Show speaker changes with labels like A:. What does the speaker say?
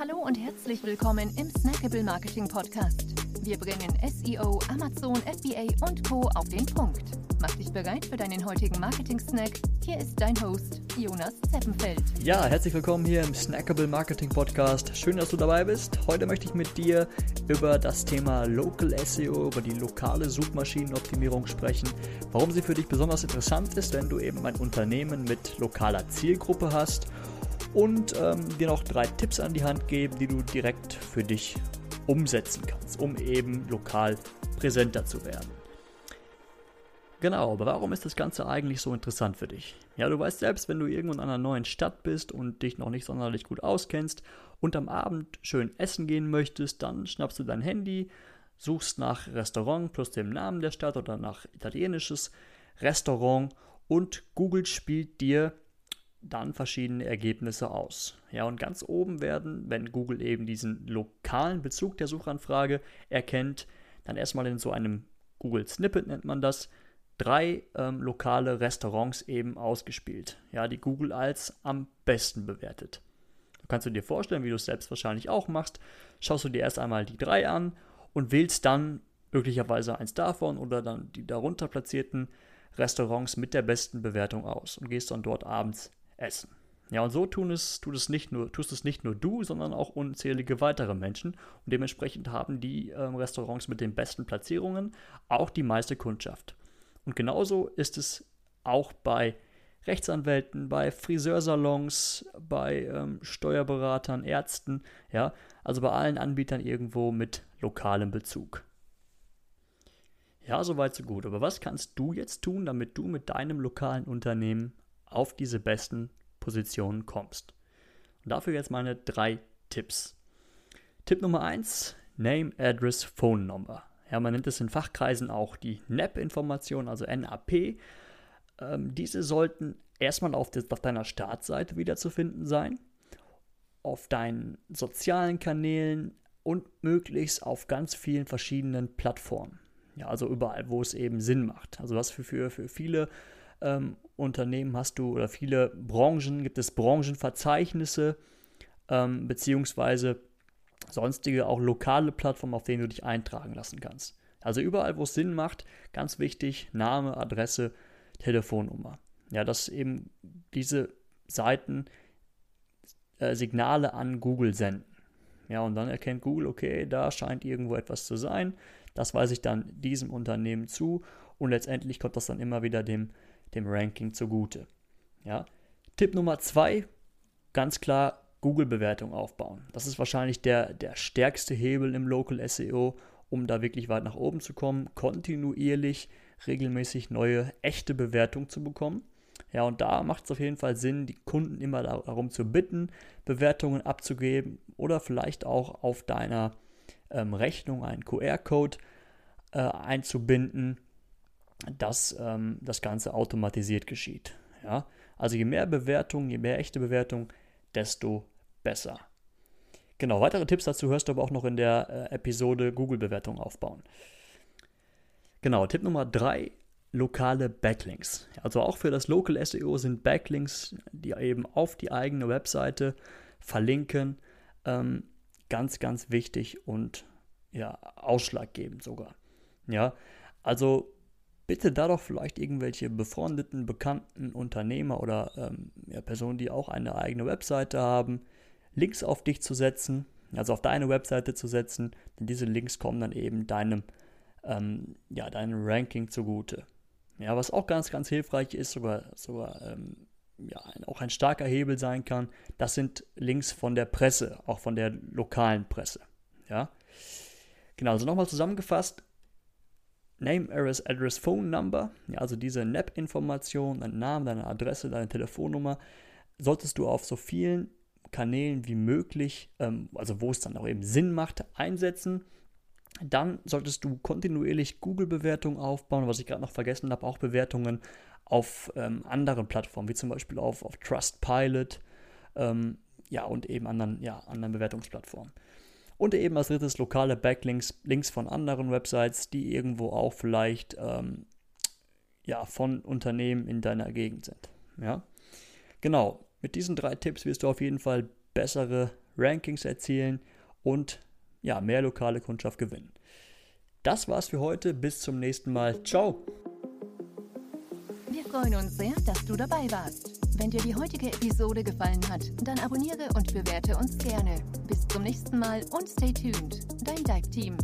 A: Hallo und herzlich willkommen im Snackable Marketing Podcast. Wir bringen SEO, Amazon, FBA und Co. auf den Punkt. Mach dich bereit für deinen heutigen Marketing-Snack. Hier ist dein Host, Jonas Zeppenfeld.
B: Ja, herzlich willkommen hier im Snackable Marketing Podcast. Schön, dass du dabei bist. Heute möchte ich mit dir über das Thema Local SEO, über die lokale Suchmaschinenoptimierung sprechen. Warum sie für dich besonders interessant ist, wenn du eben ein Unternehmen mit lokaler Zielgruppe hast und ähm, dir noch drei Tipps an die Hand geben, die du direkt für dich umsetzen kannst, um eben lokal präsenter zu werden. Genau, aber warum ist das Ganze eigentlich so interessant für dich? Ja, du weißt selbst, wenn du irgendwo in einer neuen Stadt bist und dich noch nicht sonderlich gut auskennst und am Abend schön essen gehen möchtest, dann schnappst du dein Handy, suchst nach Restaurant plus dem Namen der Stadt oder nach italienisches Restaurant und Google spielt dir dann verschiedene Ergebnisse aus. Ja, und ganz oben werden, wenn Google eben diesen lokalen Bezug der Suchanfrage erkennt, dann erstmal in so einem Google Snippet nennt man das, drei ähm, lokale Restaurants eben ausgespielt, ja, die Google als am besten bewertet. Du kannst du dir vorstellen, wie du es selbst wahrscheinlich auch machst, schaust du dir erst einmal die drei an und wählst dann möglicherweise eins davon oder dann die darunter platzierten Restaurants mit der besten Bewertung aus und gehst dann dort abends essen. Ja, und so tun es, tut es nicht nur, tust es nicht nur du, sondern auch unzählige weitere Menschen. Und dementsprechend haben die äh, Restaurants mit den besten Platzierungen auch die meiste Kundschaft. Und genauso ist es auch bei Rechtsanwälten, bei Friseursalons, bei ähm, Steuerberatern, Ärzten, ja, also bei allen Anbietern irgendwo mit lokalem Bezug. Ja, soweit so gut. Aber was kannst du jetzt tun, damit du mit deinem lokalen Unternehmen auf diese besten Positionen kommst. Und dafür jetzt meine drei Tipps. Tipp Nummer eins: Name, Address, Phone Number. Ja, man nennt es in Fachkreisen auch die NAP-Information, also NAP. Ähm, diese sollten erstmal auf, des, auf deiner Startseite wiederzufinden sein, auf deinen sozialen Kanälen und möglichst auf ganz vielen verschiedenen Plattformen. Ja, also überall, wo es eben Sinn macht. Also was für, für, für viele ähm, Unternehmen hast du oder viele Branchen, gibt es Branchenverzeichnisse ähm, beziehungsweise sonstige auch lokale Plattformen, auf denen du dich eintragen lassen kannst. Also überall, wo es Sinn macht, ganz wichtig, Name, Adresse, Telefonnummer. Ja, dass eben diese Seiten äh, Signale an Google senden. Ja, und dann erkennt Google, okay, da scheint irgendwo etwas zu sein. Das weise ich dann diesem Unternehmen zu und letztendlich kommt das dann immer wieder dem dem Ranking zugute. Ja. Tipp Nummer zwei, ganz klar Google-Bewertung aufbauen. Das ist wahrscheinlich der, der stärkste Hebel im Local SEO, um da wirklich weit nach oben zu kommen, kontinuierlich, regelmäßig neue, echte Bewertungen zu bekommen. Ja, und da macht es auf jeden Fall Sinn, die Kunden immer darum zu bitten, Bewertungen abzugeben oder vielleicht auch auf deiner ähm, Rechnung einen QR-Code äh, einzubinden, dass ähm, das Ganze automatisiert geschieht. Ja? Also je mehr Bewertungen, je mehr echte Bewertungen, desto besser. Genau, weitere Tipps dazu hörst du aber auch noch in der äh, Episode Google-Bewertung aufbauen. Genau, Tipp Nummer 3, lokale Backlinks. Also auch für das Local SEO sind Backlinks, die eben auf die eigene Webseite verlinken, ähm, ganz, ganz wichtig und ja, ausschlaggebend sogar. Ja, also bitte da doch vielleicht irgendwelche befreundeten, bekannten Unternehmer oder ähm, ja, Personen, die auch eine eigene Webseite haben, Links auf dich zu setzen, also auf deine Webseite zu setzen, denn diese Links kommen dann eben deinem, ähm, ja, deinem Ranking zugute. Ja, was auch ganz, ganz hilfreich ist, sogar, sogar ähm, ja, auch ein starker Hebel sein kann, das sind Links von der Presse, auch von der lokalen Presse. Ja, genau, also nochmal zusammengefasst, Name, Address, Address, Phone Number, ja, also diese NAP-Information, dein Name, deine Adresse, deine Telefonnummer, solltest du auf so vielen Kanälen wie möglich, ähm, also wo es dann auch eben Sinn macht, einsetzen. Dann solltest du kontinuierlich Google-Bewertungen aufbauen, was ich gerade noch vergessen habe, auch Bewertungen auf ähm, anderen Plattformen, wie zum Beispiel auf, auf Trustpilot ähm, ja, und eben anderen, ja, anderen Bewertungsplattformen. Und eben als drittes lokale Backlinks, Links von anderen Websites, die irgendwo auch vielleicht ähm, ja, von Unternehmen in deiner Gegend sind. Ja? Genau, mit diesen drei Tipps wirst du auf jeden Fall bessere Rankings erzielen und ja, mehr lokale Kundschaft gewinnen. Das war's für heute. Bis zum nächsten Mal. Ciao.
A: Wir freuen uns sehr, dass du dabei warst. Wenn dir die heutige Episode gefallen hat, dann abonniere und bewerte uns gerne. Bis zum nächsten Mal und stay tuned. Dein Dive Team.